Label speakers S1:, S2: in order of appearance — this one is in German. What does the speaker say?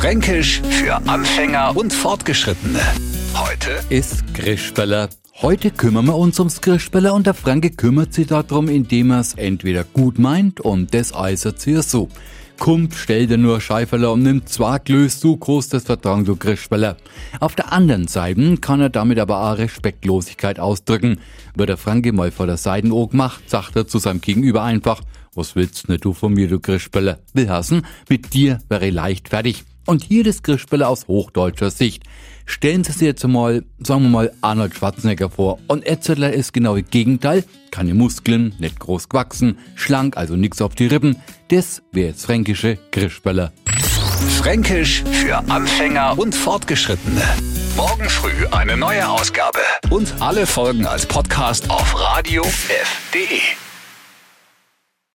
S1: Fränkisch für Anfänger und Fortgeschrittene. Heute
S2: ist Grischbeller. Heute kümmern wir uns ums Grischbeller und der Franke kümmert sich darum, indem er es entweder gut meint und das äußert sich so. Kommt, stell dir nur Scheiferler und nimm zwei Glöß so groß das Vertrauen, du Grischbeller. Auf der anderen Seite kann er damit aber auch Respektlosigkeit ausdrücken. Wird der Franke mal vor der Seiten gemacht, sagt er zu seinem Gegenüber einfach, was willst ne du von mir, du Grischbeller? Will hassen, mit dir wäre leicht fertig. Und hier das Grischbeller aus hochdeutscher Sicht. Stellen Sie sich jetzt mal, sagen wir mal, Arnold Schwarzenegger vor. Und Etzeler ist genau das Gegenteil. Keine Muskeln, nicht groß gewachsen, schlank, also nix auf die Rippen. Das wäre jetzt fränkische Grischbeller.
S1: Fränkisch für Anfänger und Fortgeschrittene. Morgen früh eine neue Ausgabe. Und alle Folgen als Podcast auf radiof.de.